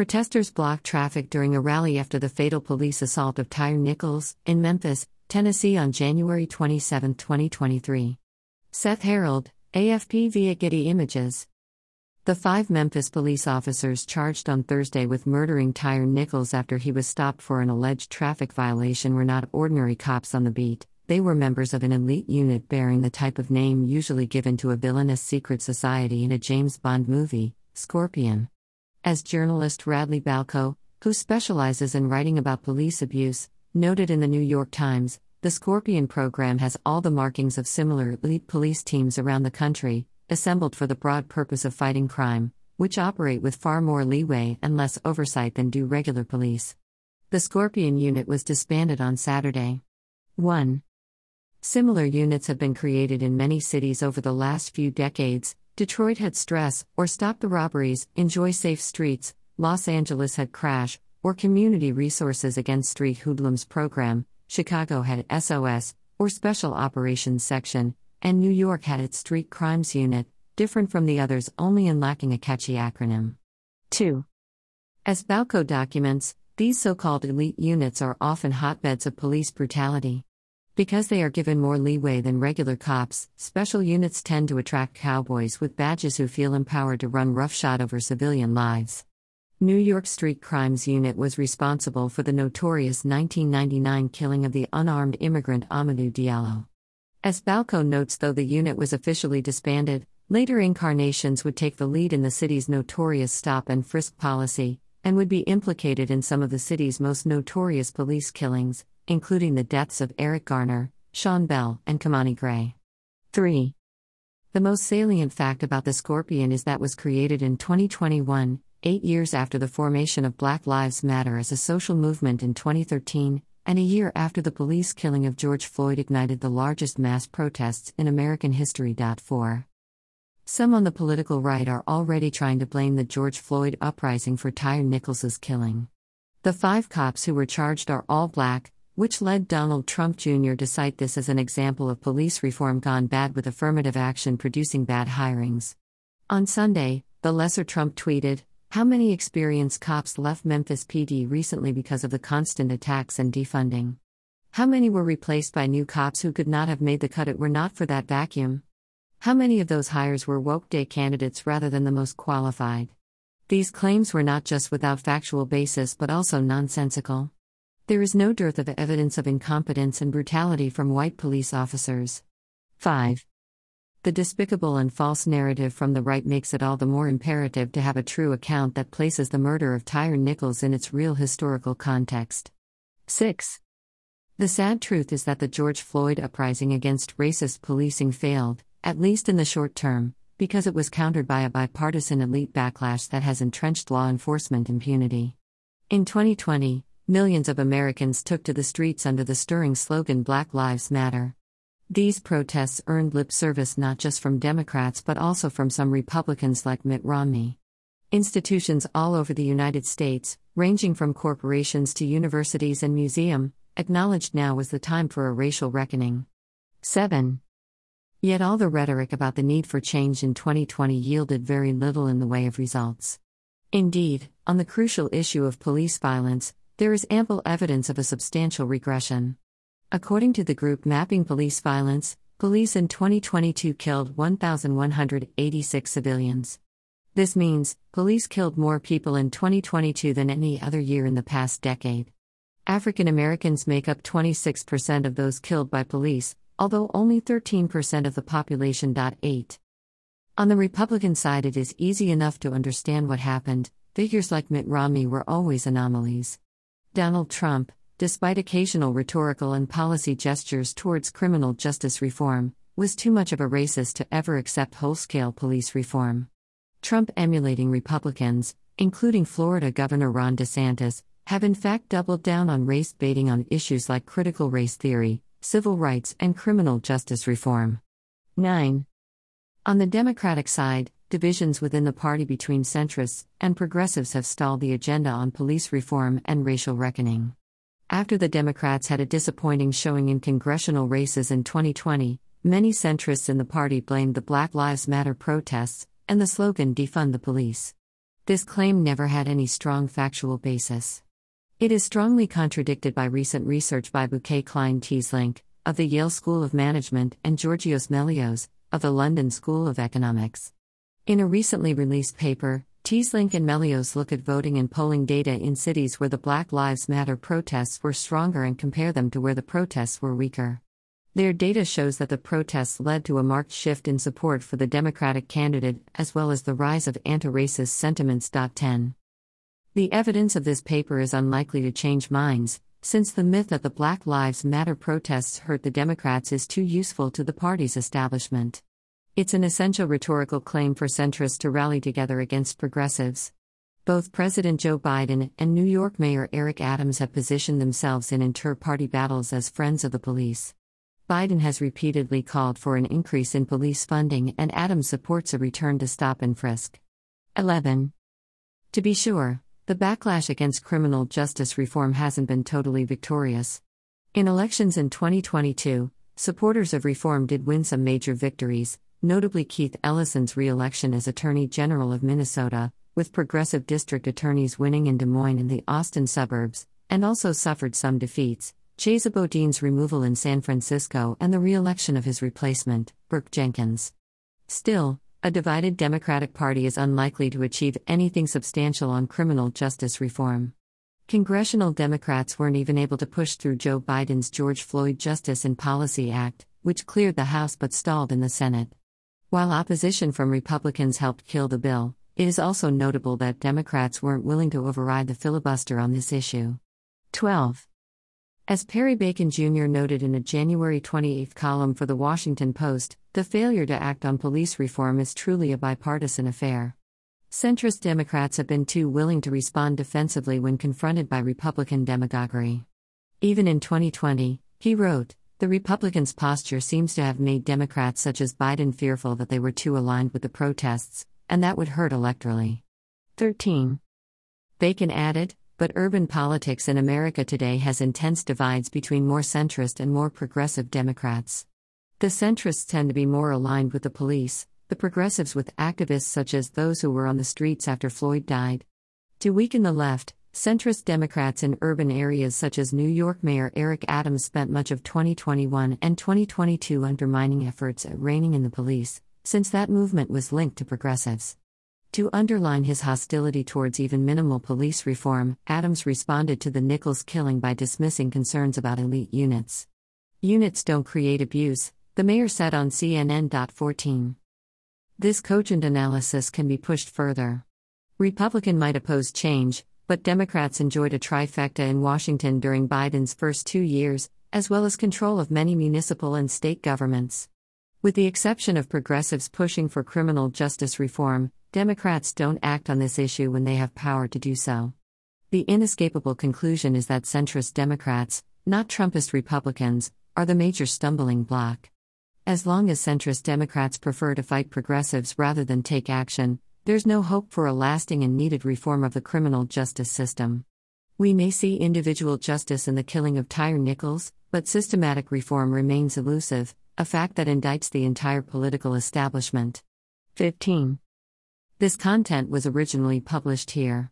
Protesters blocked traffic during a rally after the fatal police assault of Tyre Nichols in Memphis, Tennessee on January 27, 2023. Seth Herald, AFP via Getty Images. The five Memphis police officers charged on Thursday with murdering Tyre Nichols after he was stopped for an alleged traffic violation were not ordinary cops on the beat, they were members of an elite unit bearing the type of name usually given to a villainous secret society in a James Bond movie, Scorpion. As journalist Radley Balko, who specializes in writing about police abuse, noted in the New York Times, the Scorpion program has all the markings of similar elite police teams around the country, assembled for the broad purpose of fighting crime, which operate with far more leeway and less oversight than do regular police. The Scorpion unit was disbanded on Saturday. 1. Similar units have been created in many cities over the last few decades. Detroit had stress, or stop the robberies, enjoy safe streets, Los Angeles had crash, or community resources against street hoodlums program, Chicago had SOS, or special operations section, and New York had its Street Crimes Unit, different from the others only in lacking a catchy acronym. 2. As Balko documents, these so called elite units are often hotbeds of police brutality. Because they are given more leeway than regular cops, special units tend to attract cowboys with badges who feel empowered to run roughshod over civilian lives. New York Street Crimes Unit was responsible for the notorious 1999 killing of the unarmed immigrant Amadou Diallo. As Balko notes, though the unit was officially disbanded, later incarnations would take the lead in the city's notorious stop and frisk policy, and would be implicated in some of the city's most notorious police killings, including the deaths of Eric Garner, Sean Bell, and Kimani Gray. 3. The most salient fact about the Scorpion is that it was created in 2021, eight years after the formation of Black Lives Matter as a social movement in 2013, and a year after the police killing of George Floyd ignited the largest mass protests in American history. 4. Some on the political right are already trying to blame the George Floyd uprising for Tyre Nichols's killing. The five cops who were charged are all black, which led Donald Trump Jr. to cite this as an example of police reform gone bad with affirmative action producing bad hirings. On Sunday, the lesser Trump tweeted, how many experienced cops left Memphis PD recently because of the constant attacks and defunding? How many were replaced by new cops who could not have made the cut it were not for that vacuum? How many of those hires were woke day candidates rather than the most qualified? These claims were not just without factual basis but also nonsensical. There is no dearth of evidence of incompetence and brutality from white police officers. 5. The despicable and false narrative from the right makes it all the more imperative to have a true account that places the murder of Tyre Nichols in its real historical context. 6. The sad truth is that the George Floyd uprising against racist policing failed, at least in the short term, because it was countered by a bipartisan elite backlash that has entrenched law enforcement impunity. In 2020, millions of Americans took to the streets under the stirring slogan Black Lives Matter. These protests earned lip service not just from Democrats but also from some Republicans like Mitt Romney. Institutions all over the United States, ranging from corporations to universities and museums, acknowledged now was the time for a racial reckoning. 7. Yet all the rhetoric about the need for change in 2020 yielded very little in the way of results. Indeed, on the crucial issue of police violence, there is ample evidence of a substantial regression. According to the group Mapping Police Violence, police in 2022 killed 1,186 civilians. This means, police killed more people in 2022 than any other year in the past decade. African Americans make up 26% of those killed by police, although only 13% of the population. 8. On the Republican side, it is easy enough to understand what happened. Figures like Mitt Romney were always anomalies. Donald Trump, despite occasional rhetorical and policy gestures towards criminal justice reform, was too much of a racist to ever accept whole scale police reform. Trump emulating Republicans, including Florida Governor Ron DeSantis, have in fact doubled down on race baiting on issues like critical race theory, civil rights, and criminal justice reform. 9. On the Democratic side, divisions within the party between centrists and progressives have stalled the agenda on police reform and racial reckoning. After the Democrats had a disappointing showing in congressional races in 2020, many centrists in the party blamed the Black Lives Matter protests and the slogan Defund the Police. This claim never had any strong factual basis. It is strongly contradicted by recent research by Bouke Klein Teeselink, of the Yale School of Management, and Georgios Melios, of the London School of Economics. In a recently released paper, Teeselink and Melios look at voting and polling data in cities where the Black Lives Matter protests were stronger and compare them to where the protests were weaker. Their data shows that the protests led to a marked shift in support for the Democratic candidate, as well as the rise of anti racist sentiments. 10. The evidence of this paper is unlikely to change minds, since the myth that the Black Lives Matter protests hurt the Democrats is too useful to the party's establishment. It's an essential rhetorical claim for centrists to rally together against progressives. Both President Joe Biden and New York Mayor Eric Adams have positioned themselves in inter party battles as friends of the police. Biden has repeatedly called for an increase in police funding, and Adams supports a return to stop and frisk. 11. To be sure, the backlash against criminal justice reform hasn't been totally victorious. In elections in 2022, supporters of reform did win some major victories, notably Keith Ellison's re election as Attorney General of Minnesota, with progressive district attorneys winning in Des Moines and the Austin suburbs, and also suffered some defeats. Chesa Boudin's removal in San Francisco and the re election of his replacement, Brooke Jenkins. Still, a divided Democratic Party is unlikely to achieve anything substantial on criminal justice reform. Congressional Democrats weren't even able to push through Joe Biden's George Floyd Justice and Policy Act, which cleared the House but stalled in the Senate. While opposition from Republicans helped kill the bill, it is also notable that Democrats weren't willing to override the filibuster on this issue. 12. As Perry Bacon Jr. noted in a January 28 column for The Washington Post, the failure to act on police reform is truly a bipartisan affair. Centrist Democrats have been too willing to respond defensively when confronted by Republican demagoguery. Even in 2020, he wrote, the Republicans' posture seems to have made Democrats such as Biden fearful that they were too aligned with the protests, and that would hurt electorally. 13. Bacon added, but urban politics in America today has intense divides between more centrist and more progressive Democrats. The centrists tend to be more aligned with the police, the progressives with activists such as those who were on the streets after Floyd died. To weaken the left, centrist Democrats in urban areas such as New York Mayor Eric Adams spent much of 2021 and 2022 undermining efforts at reining in the police, since that movement was linked to progressives. To underline his hostility towards even minimal police reform, Adams responded to the Nichols killing by dismissing concerns about elite units. Units don't create abuse, the mayor said on CNN. 14. This cogent analysis can be pushed further. Republican might oppose change, but Democrats enjoyed a trifecta in Washington during Biden's first two years, as well as control of many municipal and state governments. With the exception of progressives pushing for criminal justice reform, Democrats don't act on this issue when they have power to do so. The inescapable conclusion is that centrist Democrats, not Trumpist Republicans, are the major stumbling block. As long as centrist Democrats prefer to fight progressives rather than take action, there's no hope for a lasting and needed reform of the criminal justice system. We may see individual justice in the killing of Tyre Nichols, but systematic reform remains elusive, a fact that indicts the entire political establishment. 15. This content was originally published here.